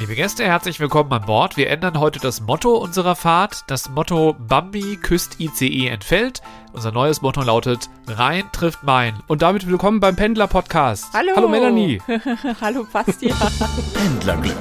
Liebe Gäste, herzlich willkommen an Bord. Wir ändern heute das Motto unserer Fahrt. Das Motto Bambi küsst ICE entfällt. Unser neues Motto lautet Rhein trifft Main. Und damit willkommen beim Pendler Podcast. Hallo. Hallo Melanie. Hallo Bastian. Pendlerglück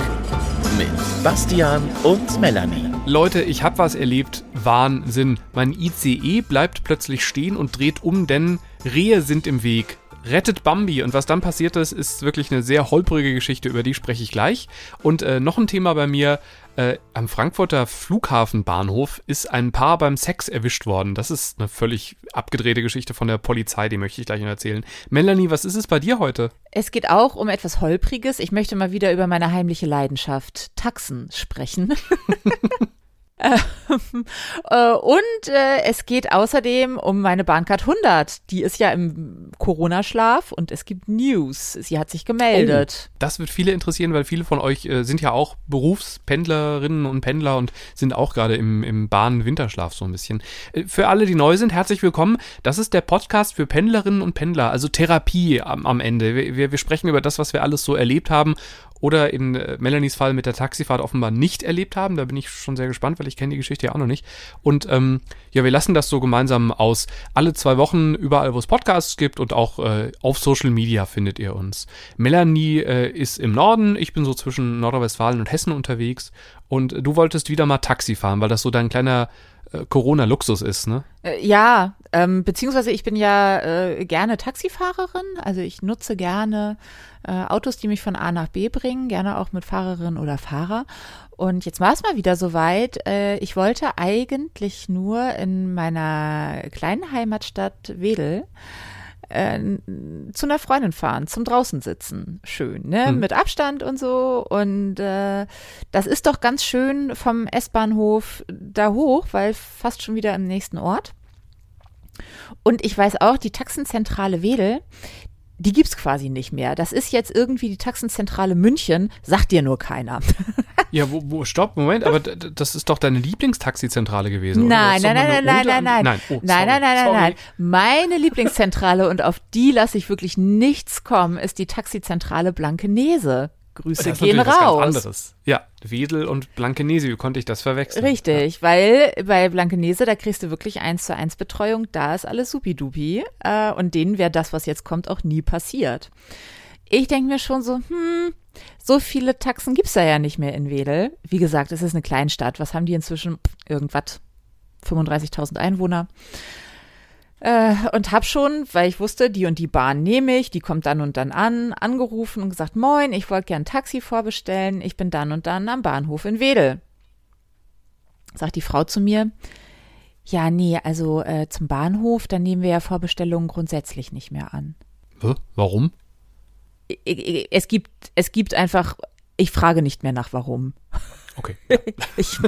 mit Bastian und Melanie. Leute, ich habe was erlebt. Wahnsinn. Mein ICE bleibt plötzlich stehen und dreht um, denn Rehe sind im Weg rettet Bambi. Und was dann passiert ist, ist wirklich eine sehr holprige Geschichte, über die spreche ich gleich. Und äh, noch ein Thema bei mir. Äh, am Frankfurter Flughafenbahnhof ist ein Paar beim Sex erwischt worden. Das ist eine völlig abgedrehte Geschichte von der Polizei, die möchte ich gleich noch erzählen. Melanie, was ist es bei dir heute? Es geht auch um etwas Holpriges. Ich möchte mal wieder über meine heimliche Leidenschaft Taxen sprechen. Ähm, äh, und äh, es geht außerdem um meine Bahncard 100. Die ist ja im Corona-Schlaf und es gibt News. Sie hat sich gemeldet. Oh, das wird viele interessieren, weil viele von euch äh, sind ja auch Berufspendlerinnen und Pendler und sind auch gerade im, im Bahn-Winterschlaf so ein bisschen. Äh, für alle, die neu sind, herzlich willkommen. Das ist der Podcast für Pendlerinnen und Pendler, also Therapie am, am Ende. Wir, wir sprechen über das, was wir alles so erlebt haben oder in äh, Melanies Fall mit der Taxifahrt offenbar nicht erlebt haben. Da bin ich schon sehr gespannt, weil ich kenne die Geschichte ja auch noch nicht. Und ähm, ja, wir lassen das so gemeinsam aus. Alle zwei Wochen überall, wo es Podcasts gibt und auch äh, auf Social Media findet ihr uns. Melanie äh, ist im Norden, ich bin so zwischen Nordrhein-Westfalen und Hessen unterwegs und du wolltest wieder mal Taxi fahren, weil das so dein kleiner äh, Corona-Luxus ist, ne? Äh, ja, ähm, beziehungsweise ich bin ja äh, gerne Taxifahrerin, also ich nutze gerne äh, Autos, die mich von A nach B bringen, gerne auch mit Fahrerin oder Fahrer. Und jetzt war es mal wieder soweit. Äh, ich wollte eigentlich nur in meiner kleinen Heimatstadt Wedel äh, zu einer Freundin fahren, zum draußen sitzen. Schön, ne? Mhm. Mit Abstand und so. Und äh, das ist doch ganz schön vom S-Bahnhof da hoch, weil fast schon wieder im nächsten Ort. Und ich weiß auch, die Taxenzentrale Wedel, die gibt's quasi nicht mehr. Das ist jetzt irgendwie die Taxenzentrale München, sagt dir nur keiner. ja, wo, wo, stopp, Moment, aber das ist doch deine Lieblingstaxizentrale gewesen, nein, oder? Nein, nein, nein, nein, nein, nein, oh, nein, nein, nein, nein, nein. Meine Lieblingszentrale und auf die lasse ich wirklich nichts kommen, ist die Taxizentrale Blankenese. Grüße das gehen raus. Was anderes. Ja, Wedel und Blankenese, wie konnte ich das verwechseln? Richtig, ja. weil bei Blankenese, da kriegst du wirklich eins zu eins Betreuung, da ist alles supidupi äh, und denen wäre das, was jetzt kommt, auch nie passiert. Ich denke mir schon so, hm, so viele Taxen gibt's da ja nicht mehr in Wedel. Wie gesagt, es ist eine Kleinstadt. Was haben die inzwischen? Irgendwas. 35.000 Einwohner. Äh, und hab schon, weil ich wusste, die und die Bahn nehme ich, die kommt dann und dann an, angerufen und gesagt, moin, ich wollte gern ein Taxi vorbestellen, ich bin dann und dann am Bahnhof in Wedel. Sagt die Frau zu mir, ja, nee, also äh, zum Bahnhof, da nehmen wir ja Vorbestellungen grundsätzlich nicht mehr an. Warum? Es gibt, es gibt einfach, ich frage nicht mehr nach warum. Okay. Ja. ich,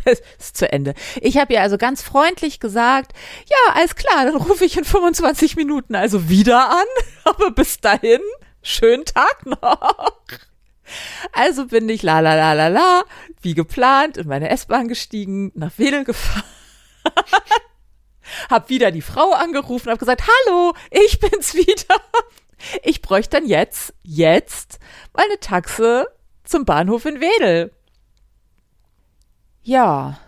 es ist zu Ende. Ich habe ihr also ganz freundlich gesagt, ja, alles klar, dann rufe ich in 25 Minuten also wieder an. Aber bis dahin, schönen Tag noch. Also bin ich la la la la la, wie geplant, in meine S-Bahn gestiegen, nach Wedel gefahren. hab wieder die Frau angerufen, hab gesagt, hallo, ich bin's wieder. Ich bräuchte dann jetzt, jetzt meine Taxe zum Bahnhof in Wedel. Ja,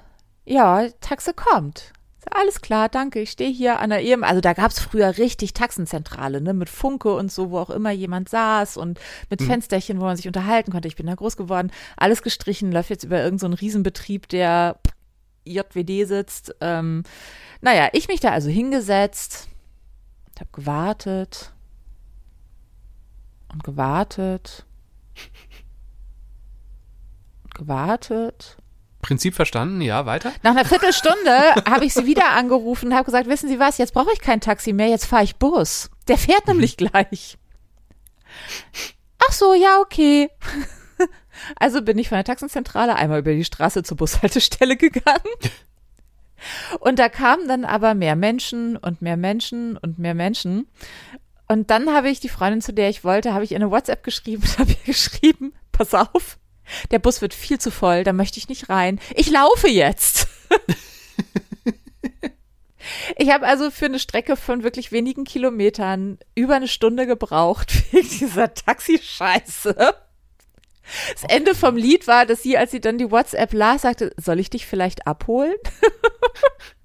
ja, Taxe kommt. Alles klar, danke. Ich stehe hier an der EM. Also da gab's früher richtig Taxenzentrale, ne, mit Funke und so, wo auch immer jemand saß und mit mhm. Fensterchen, wo man sich unterhalten konnte. Ich bin da groß geworden. Alles gestrichen, läuft jetzt über irgendeinen so Riesenbetrieb, der JWD sitzt. Ähm, naja, ich mich da also hingesetzt, hab gewartet und gewartet und gewartet Prinzip verstanden, ja, weiter. Nach einer Viertelstunde habe ich sie wieder angerufen und habe gesagt, wissen Sie was, jetzt brauche ich kein Taxi mehr, jetzt fahre ich Bus. Der fährt nämlich gleich. Ach so, ja, okay. Also bin ich von der Taxenzentrale einmal über die Straße zur Bushaltestelle gegangen. Und da kamen dann aber mehr Menschen und mehr Menschen und mehr Menschen. Und dann habe ich die Freundin, zu der ich wollte, habe ich eine WhatsApp geschrieben und habe ihr geschrieben, pass auf, der Bus wird viel zu voll, da möchte ich nicht rein. Ich laufe jetzt. ich habe also für eine Strecke von wirklich wenigen Kilometern über eine Stunde gebraucht wegen dieser Taxischeiße. Das Ende vom Lied war, dass sie, als sie dann die WhatsApp las, sagte, soll ich dich vielleicht abholen?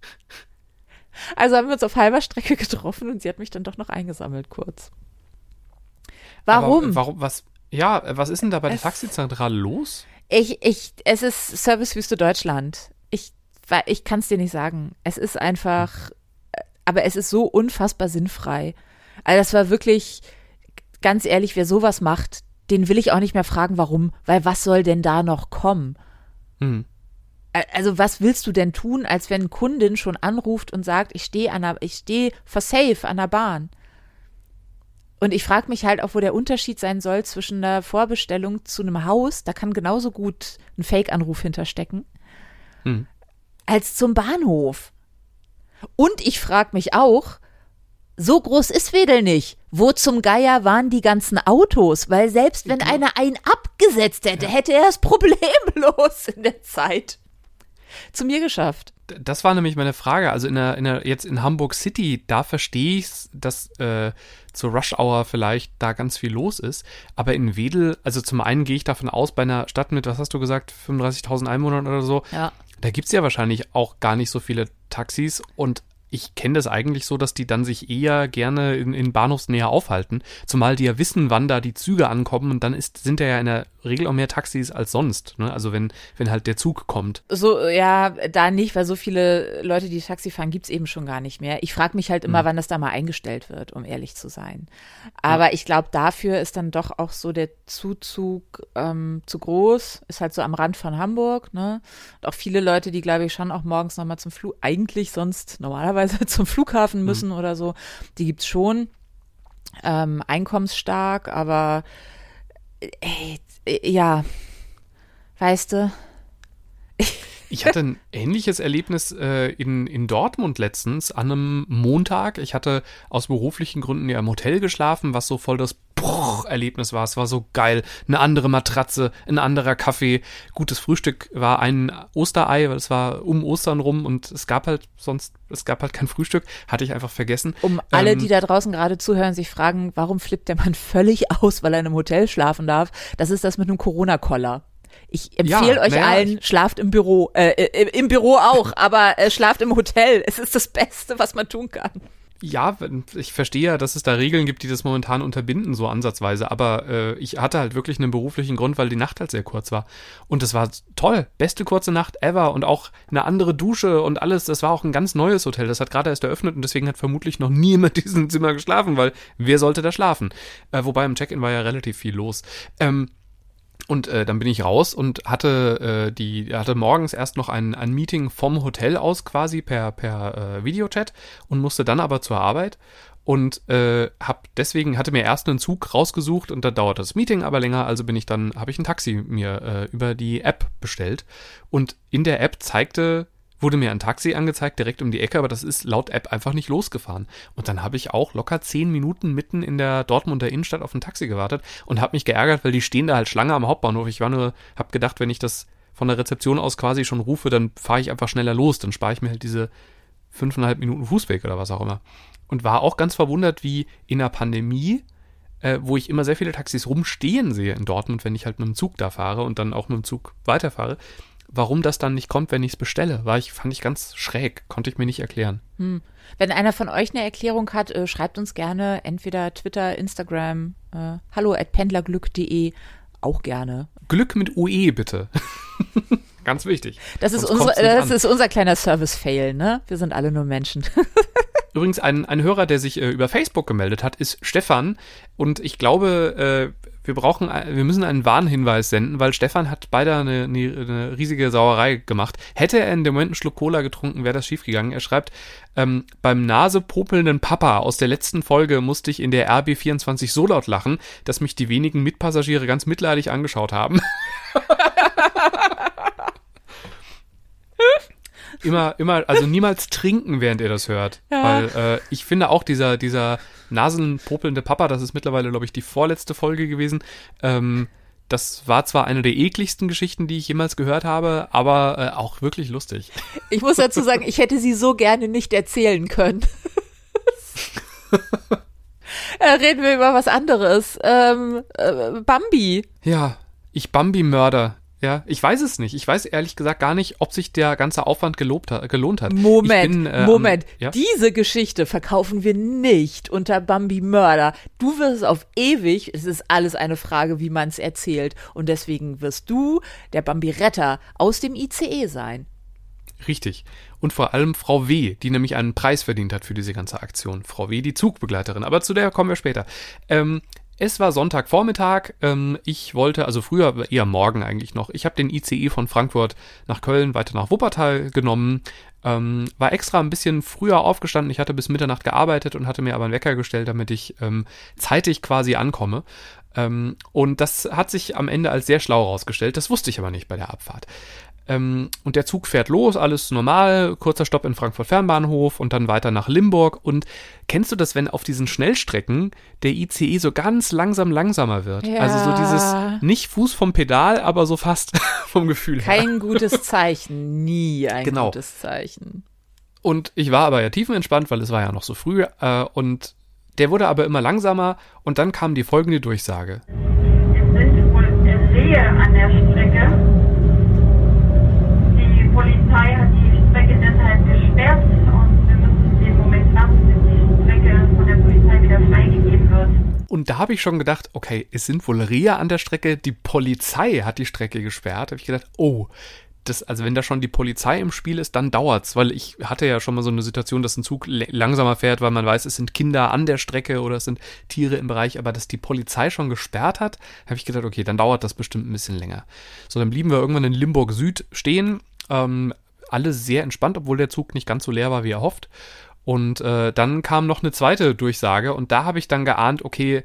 also haben wir uns auf halber Strecke getroffen und sie hat mich dann doch noch eingesammelt kurz. Warum? Aber warum, was, ja, was ist denn da bei der Taxizentrale los? Ich, ich, es ist Servicewüste Deutschland. Ich, ich kann es dir nicht sagen. Es ist einfach, äh, aber es ist so unfassbar sinnfrei. Also das war wirklich, ganz ehrlich, wer sowas macht, den will ich auch nicht mehr fragen, warum, weil was soll denn da noch kommen? Hm. Also was willst du denn tun, als wenn Kundin schon anruft und sagt, ich stehe an der, ich stehe for safe an der Bahn? Und ich frage mich halt auch, wo der Unterschied sein soll zwischen einer Vorbestellung zu einem Haus, da kann genauso gut ein Fake-Anruf hinterstecken, Hm. als zum Bahnhof. Und ich frage mich auch, so groß ist Wedel nicht. Wo zum Geier waren die ganzen Autos? Weil selbst wenn einer einen abgesetzt hätte, hätte er es problemlos in der Zeit zu mir geschafft. Das war nämlich meine Frage. Also in der, in der, jetzt in Hamburg City, da verstehe ich dass äh, zur Rush Hour vielleicht da ganz viel los ist. Aber in Wedel, also zum einen gehe ich davon aus, bei einer Stadt mit, was hast du gesagt, 35.000 Einwohnern oder so, Ja. da gibt's ja wahrscheinlich auch gar nicht so viele Taxis und ich kenne das eigentlich so, dass die dann sich eher gerne in, in Bahnhofsnähe aufhalten, zumal die ja wissen, wann da die Züge ankommen und dann ist, sind da ja in der Regel auch mehr Taxis als sonst, ne? Also wenn, wenn halt der Zug kommt. So, ja, da nicht, weil so viele Leute, die Taxi fahren, gibt's eben schon gar nicht mehr. Ich frage mich halt immer, wann das da mal eingestellt wird, um ehrlich zu sein. Aber ich glaube, dafür ist dann doch auch so der Zuzug ähm, zu groß, ist halt so am Rand von Hamburg, ne? Und auch viele Leute, die, glaube ich, schon auch morgens nochmal zum Flug, eigentlich sonst normalerweise zum Flughafen müssen oder so, die gibt's schon. Ähm, einkommensstark, aber ey, äh, ja, weißt du, Ich hatte ein ähnliches Erlebnis äh, in, in Dortmund letztens an einem Montag. Ich hatte aus beruflichen Gründen ja im Hotel geschlafen, was so voll das Bruch-Erlebnis war. Es war so geil. Eine andere Matratze, ein anderer Kaffee. Gutes Frühstück war ein Osterei, weil es war um Ostern rum und es gab halt sonst, es gab halt kein Frühstück. Hatte ich einfach vergessen. Um alle, Ähm, die da draußen gerade zuhören, sich fragen, warum flippt der Mann völlig aus, weil er in einem Hotel schlafen darf? Das ist das mit einem Corona-Koller. Ich empfehle Ja, euch naja, allen, schlaft im Büro, äh, äh, im Büro auch, aber äh, schlaft im Hotel. Es ist das Beste, was man tun kann. Ja, ich verstehe ja, dass es da Regeln gibt, die das momentan unterbinden, so ansatzweise. Aber äh, ich hatte halt wirklich einen beruflichen Grund, weil die Nacht halt sehr kurz war. Und es war toll. Beste kurze Nacht ever. Und auch eine andere Dusche und alles. Das war auch ein ganz neues Hotel. Das hat gerade erst eröffnet und deswegen hat vermutlich noch niemand in diesem Zimmer geschlafen, weil wer sollte da schlafen? Äh, wobei im Check-in war ja relativ viel los. Ähm, und äh, dann bin ich raus und hatte äh, die hatte morgens erst noch ein, ein Meeting vom Hotel aus quasi per per äh, Videochat und musste dann aber zur Arbeit. Und äh, hab deswegen hatte mir erst einen Zug rausgesucht und da dauerte das Meeting aber länger, also bin ich dann habe ich ein Taxi mir äh, über die App bestellt. Und in der App zeigte wurde mir ein Taxi angezeigt direkt um die Ecke, aber das ist laut App einfach nicht losgefahren. Und dann habe ich auch locker zehn Minuten mitten in der Dortmunder Innenstadt auf ein Taxi gewartet und habe mich geärgert, weil die stehen da halt Schlange am Hauptbahnhof. Ich war nur, habe gedacht, wenn ich das von der Rezeption aus quasi schon rufe, dann fahre ich einfach schneller los, dann spare ich mir halt diese fünfeinhalb Minuten Fußweg oder was auch immer. Und war auch ganz verwundert, wie in der Pandemie äh, wo ich immer sehr viele Taxis rumstehen sehe in Dortmund, wenn ich halt mit dem Zug da fahre und dann auch mit dem Zug weiterfahre, warum das dann nicht kommt, wenn ich es bestelle, war ich, fand ich ganz schräg, konnte ich mir nicht erklären. Wenn einer von euch eine Erklärung hat, äh, schreibt uns gerne entweder Twitter, Instagram, äh, hallo at pendlerglück.de, auch gerne. Glück mit UE bitte. ganz wichtig. Das ist, unsere, das ist unser kleiner Service-Fail, ne? Wir sind alle nur Menschen. Übrigens, ein, ein Hörer, der sich äh, über Facebook gemeldet hat, ist Stefan. Und ich glaube, äh, wir brauchen, wir müssen einen Warnhinweis senden, weil Stefan hat beide eine, eine, eine riesige Sauerei gemacht. Hätte er in dem Moment einen Schluck Cola getrunken, wäre das schiefgegangen. Er schreibt, ähm, beim nasepopelnden Papa aus der letzten Folge musste ich in der RB24 so laut lachen, dass mich die wenigen Mitpassagiere ganz mitleidig angeschaut haben. immer, immer, also niemals trinken, während ihr das hört. Ja. Weil äh, ich finde auch dieser, dieser nasenpopelnde Papa, das ist mittlerweile, glaube ich, die vorletzte Folge gewesen. Ähm, das war zwar eine der ekligsten Geschichten, die ich jemals gehört habe, aber äh, auch wirklich lustig. Ich muss dazu sagen, ich hätte sie so gerne nicht erzählen können. äh, reden wir über was anderes. Ähm, äh, Bambi. Ja, ich Bambi-Mörder. Ja, ich weiß es nicht. Ich weiß ehrlich gesagt gar nicht, ob sich der ganze Aufwand gelobt hat, gelohnt hat. Moment, bin, äh, Moment. Am, ja? Diese Geschichte verkaufen wir nicht unter Bambi Mörder. Du wirst es auf ewig, es ist alles eine Frage, wie man es erzählt. Und deswegen wirst du der Bambi Retter aus dem ICE sein. Richtig. Und vor allem Frau W., die nämlich einen Preis verdient hat für diese ganze Aktion. Frau W., die Zugbegleiterin. Aber zu der kommen wir später. Ähm, es war Sonntagvormittag. Ähm, ich wollte, also früher, eher morgen eigentlich noch, ich habe den ICE von Frankfurt nach Köln, weiter nach Wuppertal genommen. Ähm, war extra ein bisschen früher aufgestanden. Ich hatte bis Mitternacht gearbeitet und hatte mir aber einen Wecker gestellt, damit ich ähm, zeitig quasi ankomme. Ähm, und das hat sich am Ende als sehr schlau herausgestellt. Das wusste ich aber nicht bei der Abfahrt. Ähm, und der Zug fährt los, alles normal, kurzer Stopp in Frankfurt Fernbahnhof und dann weiter nach Limburg. Und kennst du das, wenn auf diesen Schnellstrecken der ICE so ganz langsam langsamer wird? Ja. Also so dieses nicht Fuß vom Pedal, aber so fast vom Gefühl her. Kein gutes Zeichen, nie ein Genau. gutes Zeichen. Und ich war aber ja tiefenentspannt, weil es war ja noch so früh. Äh, und der wurde aber immer langsamer und dann kam die folgende Durchsage. Es sind wohl Rehe an der Strecke. Polizei hat die Strecke deshalb gesperrt und wir müssen den Moment warten, bis die Strecke von der Polizei wieder freigegeben wird. Und da habe ich schon gedacht, okay, es sind wohl Rehe an der Strecke, die Polizei hat die Strecke gesperrt. Da habe ich gedacht, oh, das, also wenn da schon die Polizei im Spiel ist, dann dauert's, weil ich hatte ja schon mal so eine Situation, dass ein Zug langsamer fährt, weil man weiß, es sind Kinder an der Strecke oder es sind Tiere im Bereich, aber dass die Polizei schon gesperrt hat, habe ich gedacht, okay, dann dauert das bestimmt ein bisschen länger. So, dann blieben wir irgendwann in Limburg Süd stehen, ähm, alle sehr entspannt, obwohl der Zug nicht ganz so leer war, wie erhofft. Und äh, dann kam noch eine zweite Durchsage und da habe ich dann geahnt, okay,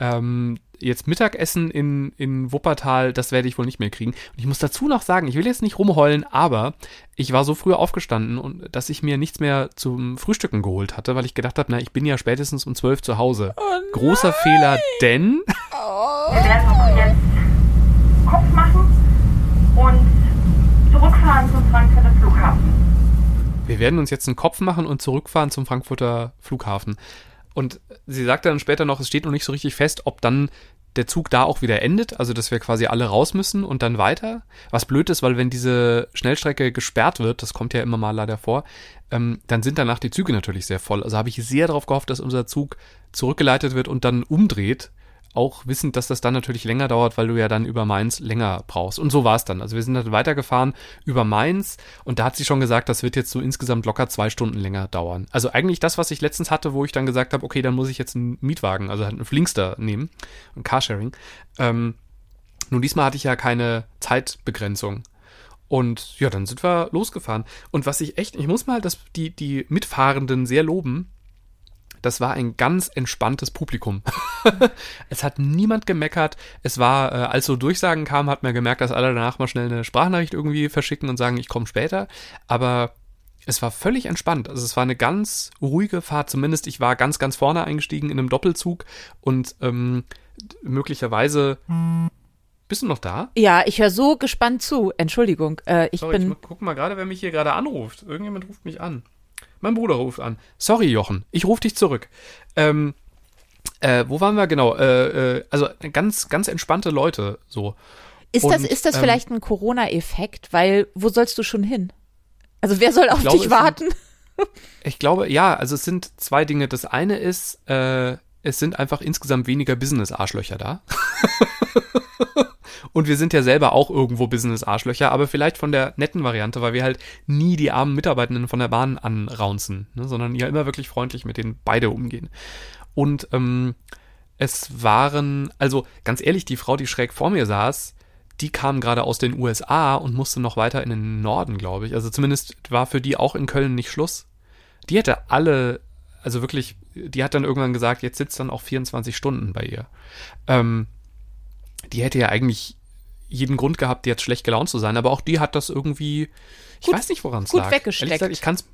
ähm, jetzt Mittagessen in, in Wuppertal, das werde ich wohl nicht mehr kriegen. Und ich muss dazu noch sagen, ich will jetzt nicht rumheulen, aber ich war so früh aufgestanden, und, dass ich mir nichts mehr zum Frühstücken geholt hatte, weil ich gedacht habe, na, ich bin ja spätestens um zwölf zu Hause. Großer Fehler, denn Wir werden uns jetzt Kopf machen zurückfahren zum Frankfurter Flughafen. wir werden uns jetzt einen Kopf machen und zurückfahren zum Frankfurter Flughafen. Und sie sagte dann später noch, es steht noch nicht so richtig fest, ob dann der Zug da auch wieder endet, also dass wir quasi alle raus müssen und dann weiter. Was blöd ist, weil wenn diese Schnellstrecke gesperrt wird, das kommt ja immer mal leider vor, ähm, dann sind danach die Züge natürlich sehr voll. Also habe ich sehr darauf gehofft, dass unser Zug zurückgeleitet wird und dann umdreht. Auch wissend, dass das dann natürlich länger dauert, weil du ja dann über Mainz länger brauchst. Und so war es dann. Also wir sind dann weitergefahren über Mainz und da hat sie schon gesagt, das wird jetzt so insgesamt locker zwei Stunden länger dauern. Also eigentlich das, was ich letztens hatte, wo ich dann gesagt habe, okay, dann muss ich jetzt einen Mietwagen, also halt einen Flinkster nehmen, ein Carsharing. Ähm, nun, diesmal hatte ich ja keine Zeitbegrenzung. Und ja, dann sind wir losgefahren. Und was ich echt, ich muss mal das, die, die Mitfahrenden sehr loben. Das war ein ganz entspanntes Publikum. es hat niemand gemeckert. Es war, äh, als so Durchsagen kamen, hat man gemerkt, dass alle danach mal schnell eine Sprachnachricht irgendwie verschicken und sagen, ich komme später. Aber es war völlig entspannt. Also es war eine ganz ruhige Fahrt. Zumindest ich war ganz, ganz vorne eingestiegen in einem Doppelzug und ähm, möglicherweise. Bist du noch da? Ja, ich höre so gespannt zu. Entschuldigung, äh, ich Sorry, bin. ich guck mal gerade, wer mich hier gerade anruft. Irgendjemand ruft mich an. Mein Bruder ruft an. Sorry, Jochen. Ich rufe dich zurück. Ähm, äh, wo waren wir genau? Äh, äh, also ganz, ganz entspannte Leute so. Ist das, Und, ist das ähm, vielleicht ein Corona-Effekt? Weil, wo sollst du schon hin? Also, wer soll auf glaube, dich es sind- warten? Ich glaube, ja, also es sind zwei Dinge. Das eine ist, äh, es sind einfach insgesamt weniger Business-Arschlöcher da. Und wir sind ja selber auch irgendwo Business-Arschlöcher, aber vielleicht von der netten Variante, weil wir halt nie die armen Mitarbeitenden von der Bahn anraunzen, ne, sondern ja immer wirklich freundlich mit denen beide umgehen. Und ähm, es waren, also ganz ehrlich, die Frau, die schräg vor mir saß, die kam gerade aus den USA und musste noch weiter in den Norden, glaube ich. Also zumindest war für die auch in Köln nicht Schluss. Die hätte alle, also wirklich, die hat dann irgendwann gesagt, jetzt sitzt dann auch 24 Stunden bei ihr. Ähm, die hätte ja eigentlich jeden Grund gehabt, jetzt schlecht gelaunt zu sein, aber auch die hat das irgendwie, ich Gut- weiß nicht, woran es gut lag. weggesteckt. Ehrlich gesagt, ich kann's,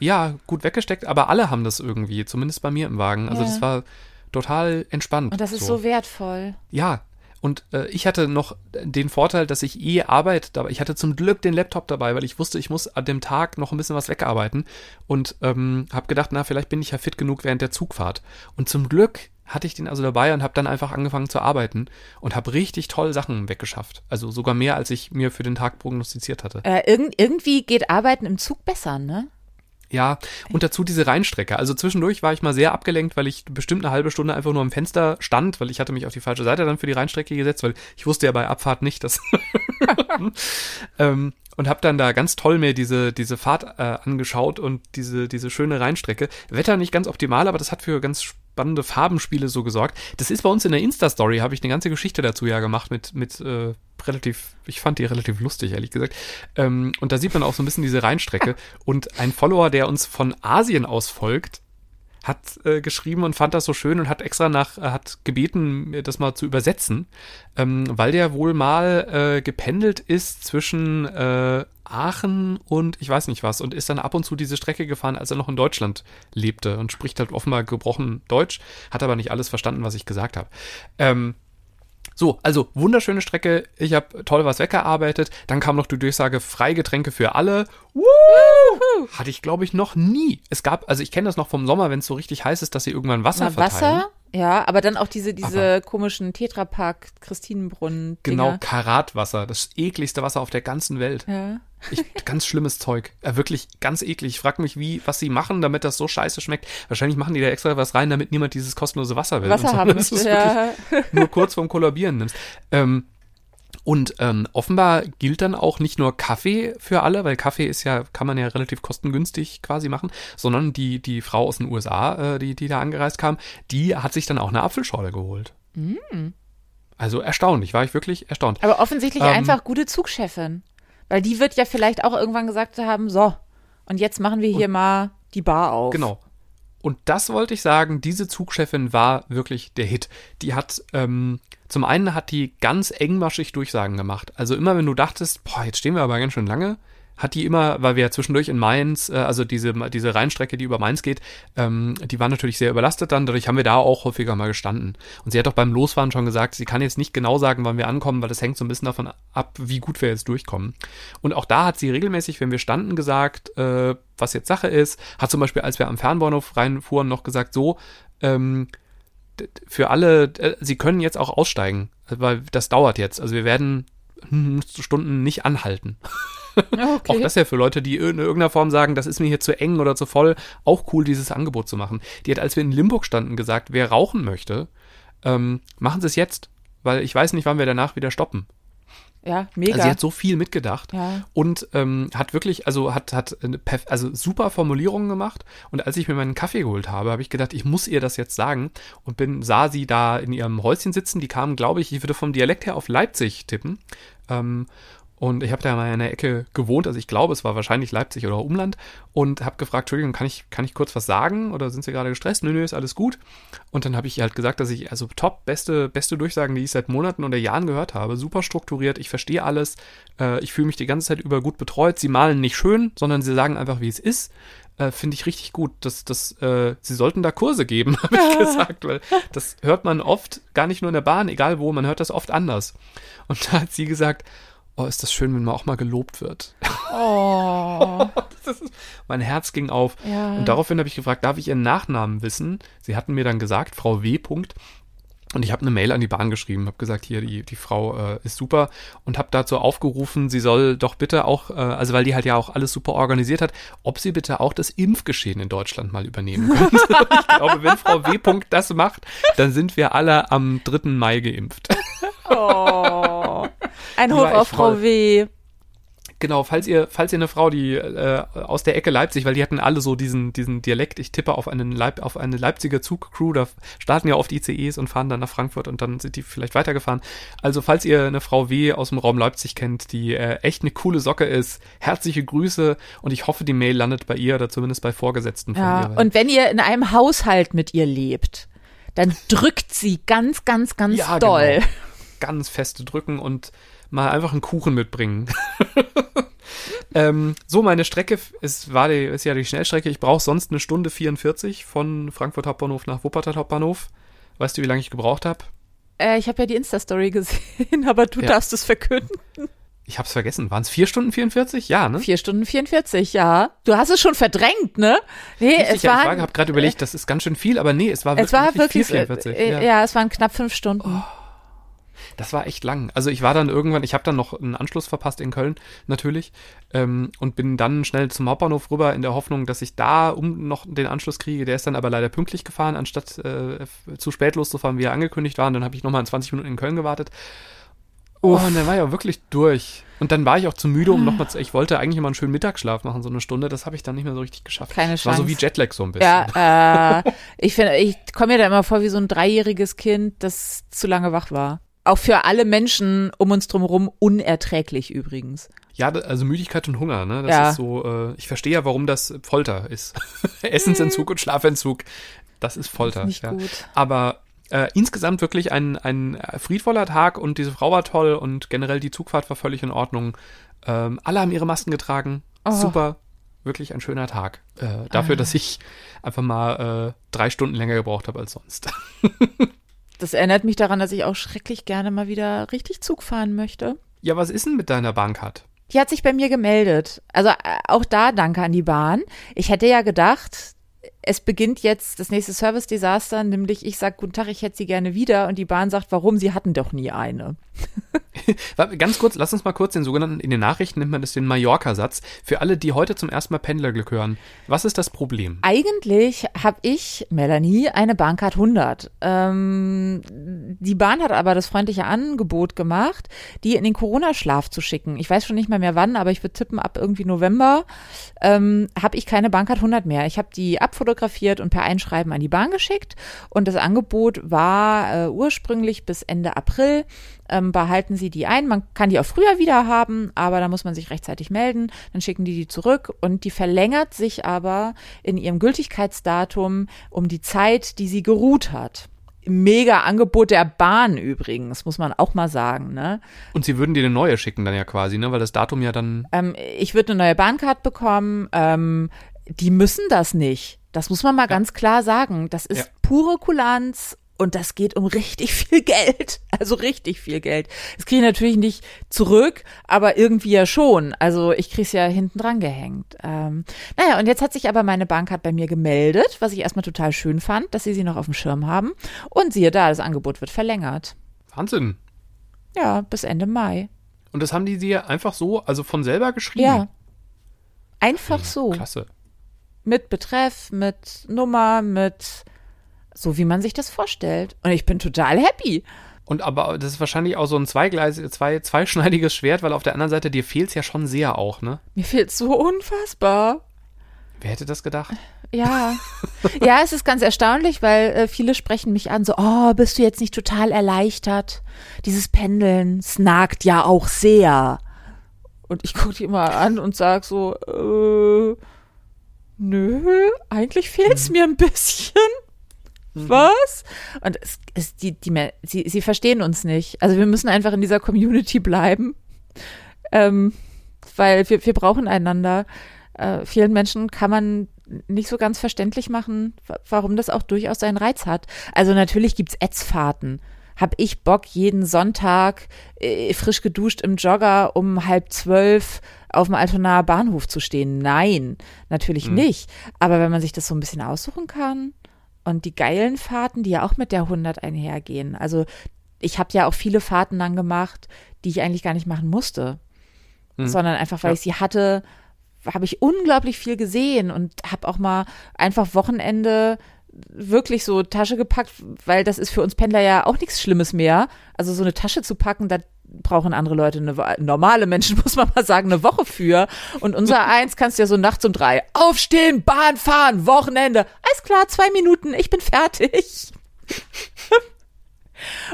ja, gut weggesteckt, aber alle haben das irgendwie, zumindest bei mir im Wagen. Also Ja. das war total entspannt. Und das ist so, wertvoll. ja, Und äh, ich hatte noch den Vorteil, dass ich eh Arbeit dabei, ich hatte zum Glück den Laptop dabei, weil ich wusste, ich muss an dem Tag noch ein bisschen was wegarbeiten und ähm, habe gedacht, na, vielleicht bin ich ja fit genug während der Zugfahrt. Und zum Glück hatte ich den also dabei und habe dann einfach angefangen zu arbeiten und habe richtig toll Sachen weggeschafft. Also sogar mehr, als ich mir für den Tag prognostiziert hatte. Äh, irgend, irgendwie geht Arbeiten im Zug besser, ne? Ja, und dazu diese Rheinstrecke. Also zwischendurch war ich mal sehr abgelenkt, weil ich bestimmt eine halbe Stunde einfach nur am Fenster stand, weil ich hatte mich auf die falsche Seite dann für die Rheinstrecke gesetzt, weil ich wusste ja bei Abfahrt nicht, dass ähm, und habe dann da ganz toll mir diese diese Fahrt äh, angeschaut und diese diese schöne Rheinstrecke. Wetter nicht ganz optimal, aber das hat für ganz spannende Farbenspiele so gesorgt. Das ist bei uns in der Insta Story habe ich eine ganze Geschichte dazu ja gemacht mit mit äh, relativ, ich fand die relativ lustig, ehrlich gesagt. Ähm, und da sieht man auch so ein bisschen diese Rheinstrecke. Und ein Follower, der uns von Asien aus folgt, hat äh, geschrieben und fand das so schön und hat extra nach, äh, hat gebeten, mir das mal zu übersetzen, ähm, weil der wohl mal äh, gependelt ist zwischen äh, Aachen und ich weiß nicht was und ist dann ab und zu diese Strecke gefahren, als er noch in Deutschland lebte und spricht halt offenbar gebrochen Deutsch, hat aber nicht alles verstanden, was ich gesagt habe. Ähm, so, also wunderschöne Strecke. Ich habe toll was weggearbeitet. Dann kam noch die Durchsage Freigetränke für alle. Woo! Hatte ich glaube ich noch nie. Es gab, also ich kenne das noch vom Sommer, wenn es so richtig heiß ist, dass sie irgendwann Wasser Na, verteilen. Wasser? Ja, aber dann auch diese, diese komischen Tetrapack, Christinenbrunnen. Genau, Karatwasser, das ekligste Wasser auf der ganzen Welt. Ja. Ich, ganz schlimmes Zeug. Äh, wirklich ganz eklig. Ich frage mich, wie, was sie machen, damit das so scheiße schmeckt. Wahrscheinlich machen die da extra was rein, damit niemand dieses kostenlose Wasser will. Wasser so, haben es möchte, ja. wirklich nur kurz vorm Kollabieren nimmst. Ähm, und ähm, offenbar gilt dann auch nicht nur Kaffee für alle, weil Kaffee ist ja, kann man ja relativ kostengünstig quasi machen, sondern die, die Frau aus den USA, äh, die, die da angereist kam, die hat sich dann auch eine Apfelschorle geholt. Also erstaunlich, war ich wirklich erstaunt. Aber offensichtlich Ähm, einfach gute Zugchefin. Weil die wird ja vielleicht auch irgendwann gesagt haben, so, und jetzt machen wir hier mal die Bar auf. Genau. Und das wollte ich sagen, diese Zugchefin war wirklich der Hit. Die hat, ähm, zum einen hat die ganz engmaschig Durchsagen gemacht. Also immer wenn du dachtest, boah, jetzt stehen wir aber ganz schön lange, hat die immer, weil wir ja zwischendurch in Mainz, äh, also diese, diese Rheinstrecke, die über Mainz geht, ähm, die war natürlich sehr überlastet dann, dadurch haben wir da auch häufiger mal gestanden. Und sie hat auch beim Losfahren schon gesagt, sie kann jetzt nicht genau sagen, wann wir ankommen, weil das hängt so ein bisschen davon ab, wie gut wir jetzt durchkommen. Und auch da hat sie regelmäßig, wenn wir standen, gesagt, äh, was jetzt Sache ist, hat zum Beispiel, als wir am Fernbahnhof reinfuhren, noch gesagt, so, ähm, für alle, äh, sie können jetzt auch aussteigen, weil das dauert jetzt. Also wir werden Stunden nicht anhalten. Okay. Auch das ja für Leute, die in irgendeiner Form sagen, das ist mir hier zu eng oder zu voll, auch cool, dieses Angebot zu machen. Die hat, als wir in Limburg standen, gesagt, wer rauchen möchte, ähm, machen Sie es jetzt, weil ich weiß nicht, wann wir danach wieder stoppen. Ja, mega. Also sie hat so viel mitgedacht Ja. und ähm, hat wirklich, also hat, hat also super Formulierungen gemacht. Und als ich mir meinen Kaffee geholt habe, habe ich gedacht, ich muss ihr das jetzt sagen und bin, sah sie da in ihrem Häuschen sitzen. Die kamen, glaube ich, ich würde vom Dialekt her auf Leipzig tippen. Ähm, und ich habe da mal in der Ecke gewohnt, also ich glaube, es war wahrscheinlich Leipzig oder Umland und habe gefragt, Entschuldigung, kann ich, kann ich kurz was sagen oder sind Sie gerade gestresst? Nö, nö, ist alles gut. Und dann habe ich ihr halt gesagt, dass ich, also top, beste, beste Durchsagen, die ich seit Monaten oder Jahren gehört habe, super strukturiert, ich verstehe alles, äh, ich fühle mich die ganze Zeit über gut betreut, sie malen nicht schön, sondern sie sagen einfach, wie es ist. Äh, Finde ich richtig gut. Das, das, äh, sie sollten da Kurse geben, habe ich gesagt, weil das hört man oft, gar nicht nur in der Bahn, egal wo, man hört das oft anders. Und da hat sie gesagt, oh, ist das schön, wenn man auch mal gelobt wird. Oh. Ist, mein Herz ging auf. Ja. Und daraufhin habe ich gefragt, darf ich Ihren Nachnamen wissen? Sie hatten mir dann gesagt, Frau W. Punkt. Und ich habe eine Mail an die Bahn geschrieben, habe gesagt, hier, die, die Frau äh, ist super und habe dazu aufgerufen, sie soll doch bitte auch, äh, also weil die halt ja auch alles super organisiert hat, ob sie bitte auch das Impfgeschehen in Deutschland mal übernehmen könnte. ich glaube, wenn Frau W. Punkt das macht, dann sind wir alle am 3. Mai geimpft. oh. Ein Hoch auf Frau. W. Genau, falls ihr, falls ihr eine Frau, die äh, aus der Ecke Leipzig, weil die hatten alle so diesen, diesen Dialekt, ich tippe auf einen Leip, auf eine Leipziger Zugcrew, da starten ja oft ICEs und fahren dann nach Frankfurt und dann sind die vielleicht weitergefahren. Also falls ihr eine Frau W aus dem Raum Leipzig kennt, die äh, echt eine coole Socke ist, herzliche Grüße und ich hoffe, die Mail landet bei ihr oder zumindest bei Vorgesetzten von Ja, ihr. und wenn ihr in einem Haushalt mit ihr lebt, dann drückt sie ganz, ganz, ganz Ja, doll. genau. Ganz feste drücken und mal einfach einen Kuchen mitbringen. ähm, so, meine Strecke ist, war die, ist ja die Schnellstrecke. Ich brauche sonst eine Stunde 44 von Frankfurt Hauptbahnhof nach Wuppertal Hauptbahnhof. Weißt du, wie lange ich gebraucht habe? Äh, ich habe ja die Insta-Story gesehen, aber du Ja. darfst es verkünden. Ich hab's vergessen. Waren es 4 Stunden 44? Ja, ne? Vier Stunden 44, ja. Du hast es schon verdrängt, ne? Nee, es ich war, habe gerade überlegt, das ist ganz schön viel, aber nee, es war es war wirklich, wirklich, 4,44. äh, ja. ja. es waren knapp fünf Stunden. Das war echt lang. Also ich war dann irgendwann, ich habe dann noch einen Anschluss verpasst in Köln, natürlich, ähm, und bin dann schnell zum Hauptbahnhof rüber in der Hoffnung, dass ich da um noch den Anschluss kriege. Der ist dann aber leider pünktlich gefahren, anstatt äh, zu spät loszufahren, wie er angekündigt war. Und dann habe ich nochmal in 20 Minuten in Köln gewartet. Oh, und dann war ich auch wirklich durch. Und dann war ich auch zu müde, um nochmal zu. Ich wollte eigentlich immer einen schönen Mittagsschlaf machen, so eine Stunde. Das habe ich dann nicht mehr so richtig geschafft. Keine Das war so Chance. wie Jetlag so ein bisschen. Ja, äh, ich finde, ich komme mir da immer vor wie so ein dreijähriges Kind, das zu lange wach war. Auch für alle Menschen um uns drumherum unerträglich übrigens. Ja, also Müdigkeit und Hunger, ne? Das Ja. ist so, äh, ich verstehe ja, warum das Folter ist. Essensentzug und Schlafentzug, das ist Folter. Nicht ja. gut. Aber äh, insgesamt wirklich ein, ein friedvoller Tag und diese Frau war toll und generell die Zugfahrt war völlig in Ordnung. Ähm, alle haben ihre Masken getragen. Oh. Super. Wirklich ein schöner Tag. Äh, dafür, Ah. dass ich einfach mal äh, drei Stunden länger gebraucht habe als sonst. Das erinnert mich daran, dass ich auch schrecklich gerne mal wieder richtig Zug fahren möchte. ja, was ist denn mit deiner Bahncard? Die hat sich bei mir gemeldet. Also äh, auch da danke an die Bahn. Ich hätte ja gedacht, es beginnt jetzt das nächste Service-Desaster, nämlich ich sage, guten Tag, ich hätte sie gerne wieder und die Bahn sagt, warum, sie hatten doch nie eine. Ganz kurz, lass uns mal kurz den sogenannten, in den Nachrichten nennt man das den Mallorca-Satz. Für alle, die heute zum ersten Mal Pendlerglück hören. Was ist das Problem? Eigentlich habe ich, Melanie, eine Bahncard 100. Ähm, die Bahn hat aber das freundliche Angebot gemacht, die in den Corona-Schlaf zu schicken. Ich weiß schon nicht mal mehr wann, aber ich würde tippen, ab irgendwie November ähm, habe ich keine Bahncard 100 mehr. Ich habe die abfotografiert und per Einschreiben an die Bahn geschickt und das Angebot war äh, ursprünglich bis Ende April. Ähm, behalten Sie die ein. Man kann die auch früher wieder haben, aber da muss man sich rechtzeitig melden. Dann schicken die die zurück und die verlängert sich aber in ihrem Gültigkeitsdatum um die Zeit, die sie geruht hat. Mega Angebot der Bahn übrigens, muss man auch mal sagen. Ne? Und sie würden dir eine neue schicken dann ja quasi, ne? Weil das Datum ja dann. Ähm, ich würde eine neue Bahncard bekommen. Ähm, die müssen das nicht. Das muss man mal ganz klar sagen. Das ist Ja. pure Kulanz und das geht um richtig viel Geld. Also richtig viel Geld. Das kriege ich natürlich nicht zurück, aber irgendwie ja schon. Also ich kriege es ja hinten dran gehängt. Ähm, naja, und jetzt hat sich aber meine Bahncard bei mir gemeldet, was ich erstmal total schön fand, dass sie sie noch auf dem Schirm haben. Und siehe da, das Angebot wird verlängert. Wahnsinn. Ja, bis Ende Mai. Und das haben die dir einfach so, also von selber geschrieben? Ja. Einfach so. Klasse. Mit Betreff, mit Nummer, mit so wie man sich das vorstellt. Und ich bin total happy. Und aber das ist wahrscheinlich auch so ein Zweigleis, zwei, zweischneidiges Schwert, weil auf der anderen Seite dir fehlt's ja schon sehr auch, ne? Mir fehlt so unfassbar. Wer hätte das gedacht? Ja. ja, es ist ganz erstaunlich, weil äh, viele sprechen mich an, so, oh, bist du jetzt nicht total erleichtert? Dieses Pendeln snagt ja auch sehr. Und ich gucke die immer an und sag so, äh, nö, eigentlich fehlt's mir ein bisschen. Was? Und es, es, die, die, sie, sie verstehen uns nicht. Also wir müssen einfach in dieser Community bleiben. Ähm, weil wir, wir brauchen einander. Äh, vielen Menschen kann man nicht so ganz verständlich machen, wa- warum das auch durchaus seinen Reiz hat. Also natürlich gibt's Ätzfahrten. Hab ich Bock, jeden Sonntag äh, frisch geduscht im Jogger um halb zwölf auf dem Altonaer Bahnhof zu stehen? Nein, natürlich nicht. Aber wenn man sich das so ein bisschen aussuchen kann und die geilen Fahrten, die ja auch mit der 100 einhergehen. Also ich habe ja auch viele Fahrten dann gemacht, die ich eigentlich gar nicht machen musste, sondern einfach, weil Ja. ich sie hatte, habe ich unglaublich viel gesehen und habe auch mal einfach Wochenende wirklich so Tasche gepackt, weil das ist für uns Pendler ja auch nichts Schlimmes mehr. Also so eine Tasche zu packen, da brauchen andere Leute eine normale Menschen muss man mal sagen eine Woche für. Und unser eins kannst du ja so nachts um drei aufstehen Bahn fahren Wochenende. Alles klar zwei Minuten ich bin fertig.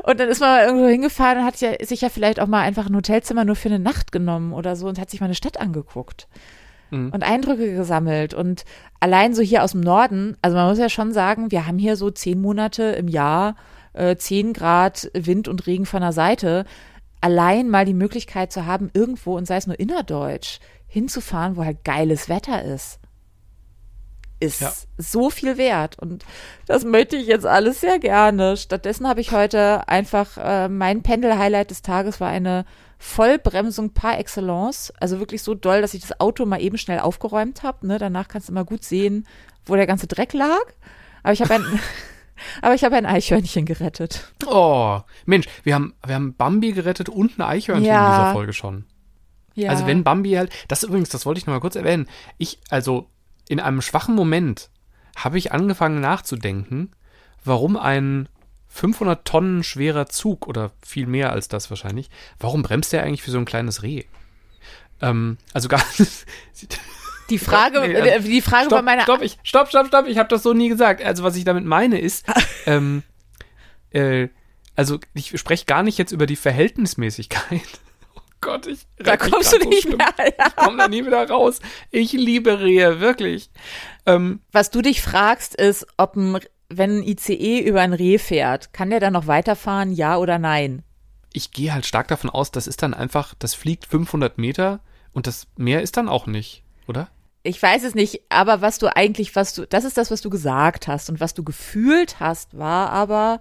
Und dann ist man mal irgendwo hingefahren und hat ja, sich ja vielleicht auch mal einfach ein Hotelzimmer nur für eine Nacht genommen oder so und hat sich mal eine Stadt angeguckt und Eindrücke gesammelt. Und allein so hier aus dem Norden, also man muss ja schon sagen, wir haben hier so zehn Monate im Jahr, äh, zehn Grad Wind und Regen von der Seite. Allein mal die Möglichkeit zu haben, irgendwo, und sei es nur innerdeutsch, hinzufahren, wo halt geiles Wetter ist. ist Ja. so viel wert. Und das möchte ich jetzt alles sehr gerne. Stattdessen habe ich heute einfach, äh, mein Pendel-Highlight des Tages war eine Vollbremsung par excellence. Also wirklich so doll, dass ich das Auto mal eben schnell aufgeräumt habe. Ne? Danach kannst du mal gut sehen, wo der ganze Dreck lag. Aber ich habe ein, aber ich habe ein Eichhörnchen gerettet. Oh, Mensch, wir haben, wir haben Bambi gerettet und ein Eichhörnchen in Ja. dieser Folge schon. Ja. Also wenn Bambi halt, das übrigens, das wollte ich noch mal kurz erwähnen. Ich, also in einem schwachen Moment habe ich angefangen nachzudenken, warum ein 500 Tonnen schwerer Zug oder viel mehr als das wahrscheinlich, warum bremst der eigentlich für so ein kleines Reh? Ähm, also gar die Frage, Nee, also- die Frage stopp, bei meiner stopp, ich, stopp, stopp, stopp, ich habe das so nie gesagt. Also was ich damit meine ist, ähm, äh, also ich spreche gar nicht jetzt über die Verhältnismäßigkeit. Oh Gott, ich da kommst du so nicht schlimm. mehr. Ja. Ich komme da nie wieder raus. Ich liebe Rehe, wirklich. Ähm, Was du dich fragst, ist, ob ein, wenn ein ICE über ein Reh fährt, kann der dann noch weiterfahren, ja oder nein? ich gehe halt stark davon aus, das ist dann einfach, das fliegt 500 Meter und das mehr ist dann auch nicht, oder? Ich weiß es nicht, aber was du eigentlich, was du, das ist das, was du gesagt hast und was du gefühlt hast, war aber,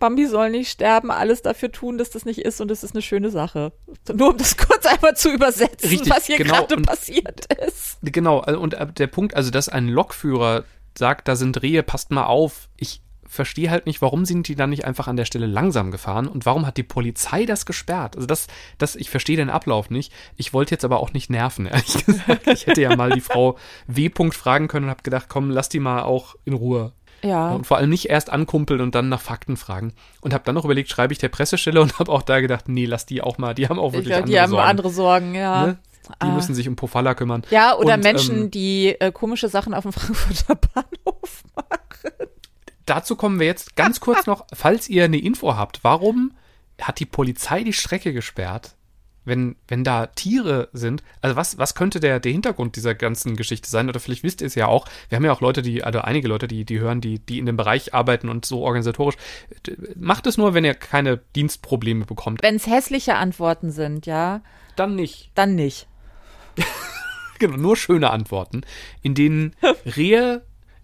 Bambi soll nicht sterben, alles dafür tun, dass das nicht ist und es ist eine schöne Sache. Nur um das kurz einmal zu übersetzen, Richtig, was hier genau. gerade passiert ist. Genau, also und äh, der Punkt, also dass ein Lokführer sagt, da sind Rehe, passt mal auf. Ich verstehe halt nicht, warum sind die dann nicht einfach an der Stelle langsam gefahren und warum hat die Polizei das gesperrt? Also das, das, ich verstehe den Ablauf nicht. Ich wollte jetzt aber auch nicht nerven, ehrlich gesagt. Ich hätte ja mal die Frau W. -Punkt fragen können und habe gedacht, komm, lass die mal auch in Ruhe. Ja. Und vor allem nicht erst ankumpeln und dann nach Fakten fragen. Und habe dann noch überlegt, schreibe ich der Pressestelle und habe auch da gedacht, nee, lass die auch mal, die haben auch Ich wirklich glaub, andere die haben Sorgen. andere Sorgen, ja. Ne? Die Ah. müssen sich um Pofalla kümmern. Ja, oder Und, Menschen, ähm, die äh, komische Sachen auf dem Frankfurter Bahnhof machen. Dazu kommen wir jetzt ganz kurz noch, falls ihr eine Info habt, warum hat die Polizei die Strecke gesperrt, wenn, wenn da Tiere sind? Also was, was könnte der, der Hintergrund dieser ganzen Geschichte sein? Oder vielleicht wisst ihr es ja auch. Wir haben ja auch Leute, die, also einige Leute, die, die hören, die, die in dem Bereich arbeiten und so organisatorisch. Macht es nur, wenn ihr keine Dienstprobleme bekommt. Wenn es hässliche Antworten sind, ja, Dann nicht. dann nicht. Genau, nur schöne Antworten, in denen Rehe,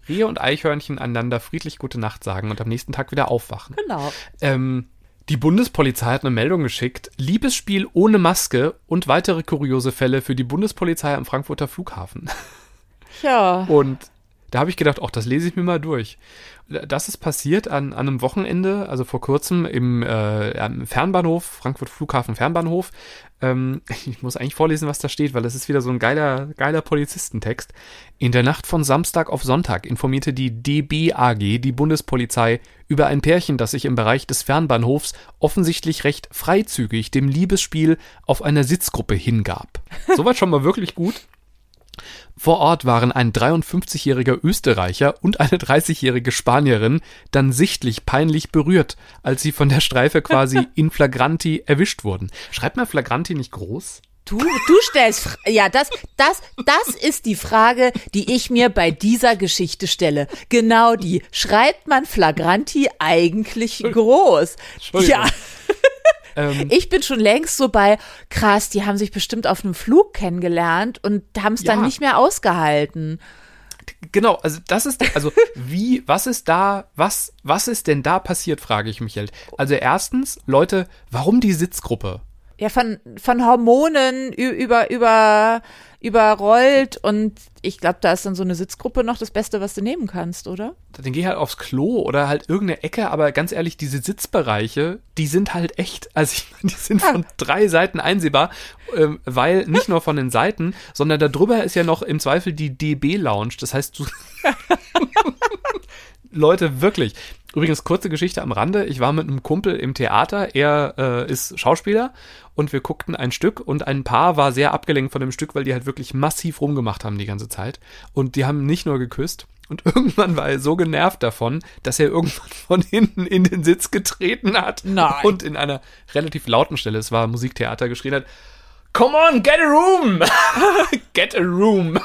Rehe und Eichhörnchen einander friedlich gute Nacht sagen und am nächsten Tag wieder aufwachen. Genau. Ähm, die Bundespolizei hat eine Meldung geschickt. Liebesspiel ohne Maske und weitere kuriose Fälle für die Bundespolizei am Frankfurter Flughafen. Ja. Und da habe ich gedacht, ach, das lese ich mir mal durch. Das ist passiert an, an einem Wochenende, also vor kurzem im äh, Fernbahnhof, Frankfurt Flughafen Fernbahnhof. Ähm, ich muss eigentlich vorlesen, was da steht, weil das ist wieder so ein geiler, geiler Polizistentext. In der Nacht von Samstag auf Sonntag informierte die DBAG, die Bundespolizei, über ein Pärchen, das sich im Bereich des Fernbahnhofs offensichtlich recht freizügig dem Liebesspiel auf einer Sitzgruppe hingab. Soweit schon mal wirklich gut. Vor Ort waren ein 53-jähriger Österreicher und eine 30-jährige Spanierin dann sichtlich peinlich berührt, als sie von der Streife quasi in flagranti erwischt wurden. Schreibt mal flagranti nicht groß? Du, du stellst, ja, das, das, das ist die Frage, die ich mir bei dieser Geschichte stelle. Genau die. Schreibt man Flagranti eigentlich groß? Ja, Ähm, ich bin schon längst so bei, krass, die haben sich bestimmt auf einem Flug kennengelernt und haben es dann Ja. nicht mehr ausgehalten. genau, also das ist, also wie, was ist da, was, was ist denn da passiert, frage ich mich halt. Also erstens, Leute, warum die Sitzgruppe? Ja, von, von Hormonen über, über, überrollt und ich glaube, da ist dann so eine Sitzgruppe noch das Beste, was du nehmen kannst, oder? Dann geh halt aufs Klo oder halt irgendeine Ecke, aber ganz ehrlich, diese Sitzbereiche, die sind halt echt, also ich meine, die sind von drei Seiten einsehbar, ähm, weil nicht nur von den Seiten, sondern darüber ist ja noch im Zweifel die DB-Lounge. Das heißt, du Leute, wirklich. Übrigens, kurze Geschichte am Rande. Ich war mit einem Kumpel im Theater. Er äh, ist Schauspieler und wir guckten ein Stück und ein Paar war sehr abgelenkt von dem Stück, weil die halt wirklich massiv rumgemacht haben die ganze Zeit. Und die haben nicht nur geküsst. Und irgendwann war er so genervt davon, dass er irgendwann von hinten in den Sitz getreten hat. Nein. Und in einer relativ lauten Stelle, es war Musiktheater, geschrien hat, Come on, get a room! get a room!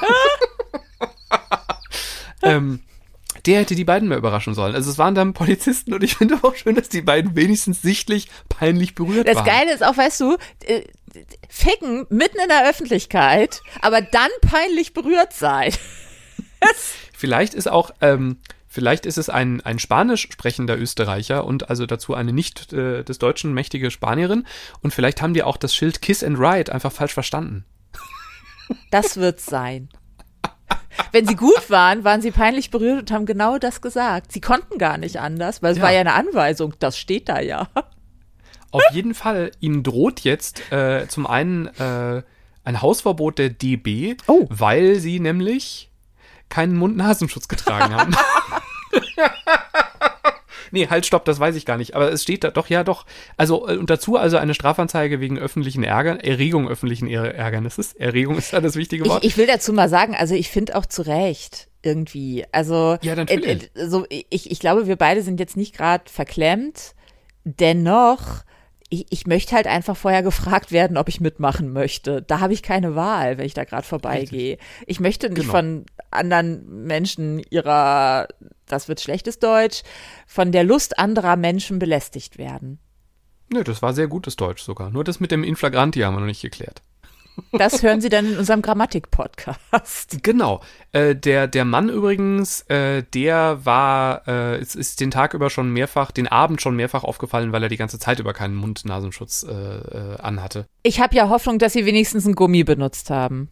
ähm, der hätte die beiden mehr überraschen sollen. Also es waren dann Polizisten und ich finde auch schön, dass die beiden wenigstens sichtlich peinlich berührt Das waren. Geile ist auch, weißt du, äh, ficken mitten in der Öffentlichkeit, aber dann peinlich berührt sein. Vielleicht ist auch, ähm, vielleicht ist es ein, ein spanisch sprechender Österreicher und also dazu eine nicht äh, des Deutschen mächtige Spanierin. Und vielleicht haben die auch das Schild Kiss and Ride einfach falsch verstanden. Das wird's sein. Wenn sie gut waren, waren sie peinlich berührt und haben genau das gesagt. Sie konnten gar nicht anders, weil es Ja. war ja eine Anweisung. Das steht da ja. Auf jeden Fall, ihnen droht jetzt äh, zum einen äh, ein Hausverbot der DB, Oh. weil sie nämlich keinen Mund-Nasenschutz getragen haben. nee, halt, stopp, das weiß ich gar nicht. Aber es steht da doch, ja, doch. Also, äh, und dazu also eine Strafanzeige wegen öffentlichen Ärger, Erregung öffentlichen Ärger- Ärgernisses. Erregung ist da das wichtige Ich, Wort. ich will dazu mal sagen, also ich finde auch zu Recht irgendwie. Also Ja, natürlich. äh, äh, so, ich, ich glaube, wir beide sind jetzt nicht gerade verklemmt. Dennoch, ich, ich möchte halt einfach vorher gefragt werden, ob ich mitmachen möchte. Da habe ich keine Wahl, wenn ich da gerade vorbeigehe. Ich möchte nicht Genau. von anderen Menschen ihrer, das wird schlechtes Deutsch, von der Lust anderer Menschen belästigt werden. Nö, das war sehr gutes Deutsch sogar. Nur das mit dem Inflagranti haben wir noch nicht geklärt. Das hören Sie dann in unserem Grammatik-Podcast. Genau. Äh, der, der Mann übrigens, äh, der war, äh, es ist den Tag über schon mehrfach, den Abend schon mehrfach aufgefallen, weil er die ganze Zeit über keinen Mund-Nasenschutz äh, äh, anhatte. Ich habe ja Hoffnung, dass Sie wenigstens einen Gummi benutzt haben.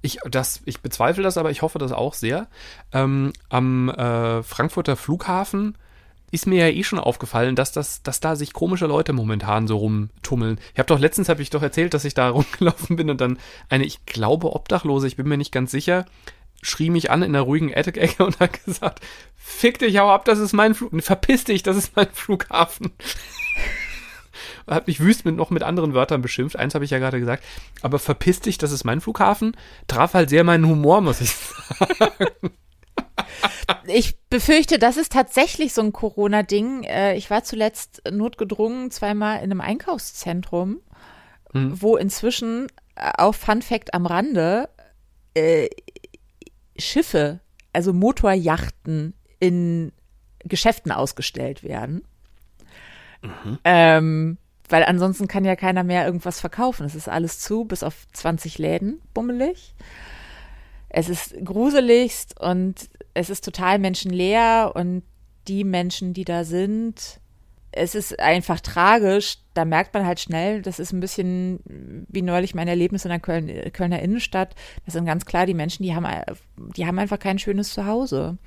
Ich, das, ich bezweifle das, aber ich hoffe das auch sehr. Ähm, am äh, Frankfurter Flughafen ist mir ja eh schon aufgefallen, dass das, dass da sich komische Leute momentan so rumtummeln. Ich habe doch letztens habe ich doch erzählt, dass ich da rumgelaufen bin und dann eine, ich glaube Obdachlose, ich bin mir nicht ganz sicher, schrie mich an in einer ruhigen Attic-Ecke und hat gesagt, fick dich, hau ab, das ist mein Flug, verpiss dich, das ist mein Flughafen. hat mich wüst mit, noch mit anderen Wörtern beschimpft. Eins habe ich ja gerade gesagt. Aber verpiss dich, das ist mein Flughafen. Traf halt sehr meinen Humor, muss ich sagen. Ich befürchte, das ist tatsächlich so ein Corona-Ding. Äh, Ich war zuletzt notgedrungen zweimal in einem Einkaufszentrum, Mhm. wo inzwischen äh, auch Fun Fact am Rande äh, Schiffe, also Motorjachten in Geschäften ausgestellt werden. Ähm, weil ansonsten kann ja keiner mehr irgendwas verkaufen. Es ist alles zu, bis auf 20 Läden, bummelig. Es ist gruseligst und es ist total menschenleer und die Menschen, die da sind, es ist einfach tragisch. Da merkt man halt schnell, das ist ein bisschen wie neulich mein Erlebnis in der Köln, Kölner Innenstadt. Das sind ganz klar die Menschen, die haben, die haben einfach kein schönes Zuhause.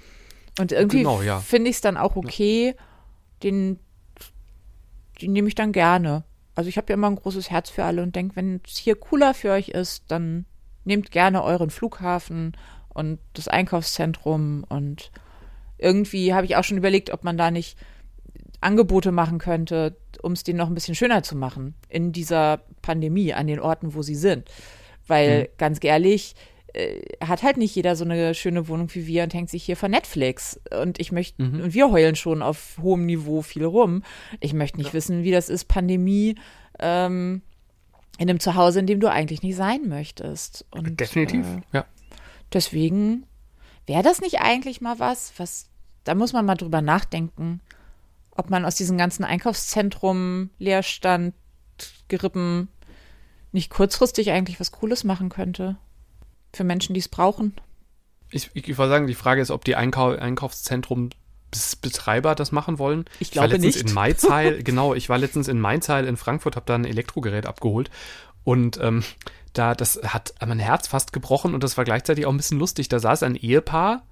Und irgendwie Genau, ja. finde ich es dann auch okay, den, die nehme ich dann gerne. Also ich habe ja immer ein großes Herz für alle und denke, wenn es hier cooler für euch ist, dann nehmt gerne euren Flughafen und das Einkaufszentrum und irgendwie habe ich auch schon überlegt, ob man da nicht Angebote machen könnte, um es denen noch ein bisschen schöner zu machen in dieser Pandemie an den Orten, wo sie sind. Weil ganz ehrlich, hat halt nicht jeder so eine schöne Wohnung wie wir und hängt sich hier vor Netflix. Und ich möchte, und wir heulen schon auf hohem Niveau viel rum. Ich möchte nicht wissen, wie das ist, Pandemie ähm, in einem Zuhause, in dem du eigentlich nicht sein möchtest. Und, Definitiv, Äh, ja. deswegen wäre das nicht eigentlich mal was, was, da muss man mal drüber nachdenken, ob man aus diesem ganzen Einkaufszentrum, Leerstand, Gerippen nicht kurzfristig eigentlich was Cooles machen könnte. Für Menschen, die es brauchen. Ich, ich, ich wollte sagen, die Frage ist, ob die Einkau Einkaufszentrum-Betreiber das machen wollen. Ich war glaube letztens nicht. in Mainzeil, genau, ich war letztens in Mainzeil in Frankfurt, habe da ein Elektrogerät abgeholt und ähm, da, das hat mein Herz fast gebrochen und das war gleichzeitig auch ein bisschen lustig. Da saß ein Ehepaar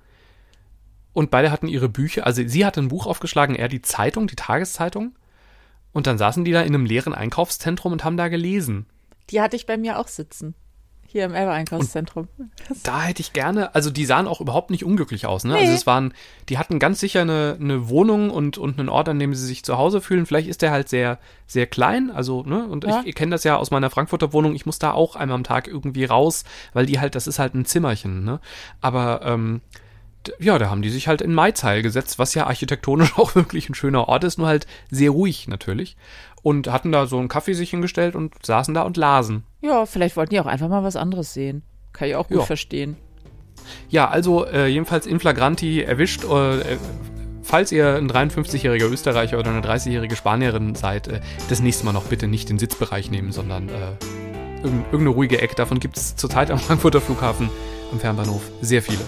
und beide hatten ihre Bücher, also sie hatte ein Buch aufgeschlagen, er die Zeitung, die Tageszeitung und dann saßen die da in einem leeren Einkaufszentrum und haben da gelesen. Die hatte ich bei mir auch sitzen. Hier im Elbe-Einkaufszentrum. Da hätte ich gerne, also die sahen auch überhaupt nicht unglücklich aus, ne? Nee. Also es waren, die hatten ganz sicher eine, eine Wohnung und, und einen Ort, an dem sie sich zu Hause fühlen. Vielleicht ist der halt sehr, sehr klein, also, ne? Und Ja. ich, ich kenne das ja aus meiner Frankfurter Wohnung, ich muss da auch einmal am Tag irgendwie raus, weil die halt, das ist halt ein Zimmerchen, ne? Aber, ähm, ja, da haben die sich halt in Maizeil gesetzt, was ja architektonisch auch wirklich ein schöner Ort ist, nur halt sehr ruhig natürlich. Und hatten da so einen Kaffee sich hingestellt und saßen da und lasen. Ja, vielleicht wollten die auch einfach mal was anderes sehen. Kann ich auch gut Ja. verstehen. Ja, also äh, jedenfalls in flagranti erwischt. Äh, äh, falls ihr ein 53-jähriger Österreicher oder eine 30-jährige Spanierin seid, äh, das nächste Mal noch bitte nicht den Sitzbereich nehmen, sondern äh, irgend- irgendeine ruhige Ecke. Davon gibt es zurzeit am Frankfurter Flughafen am Fernbahnhof sehr viele.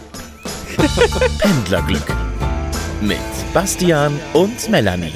Pendlerglück mit Bastian und Melanie.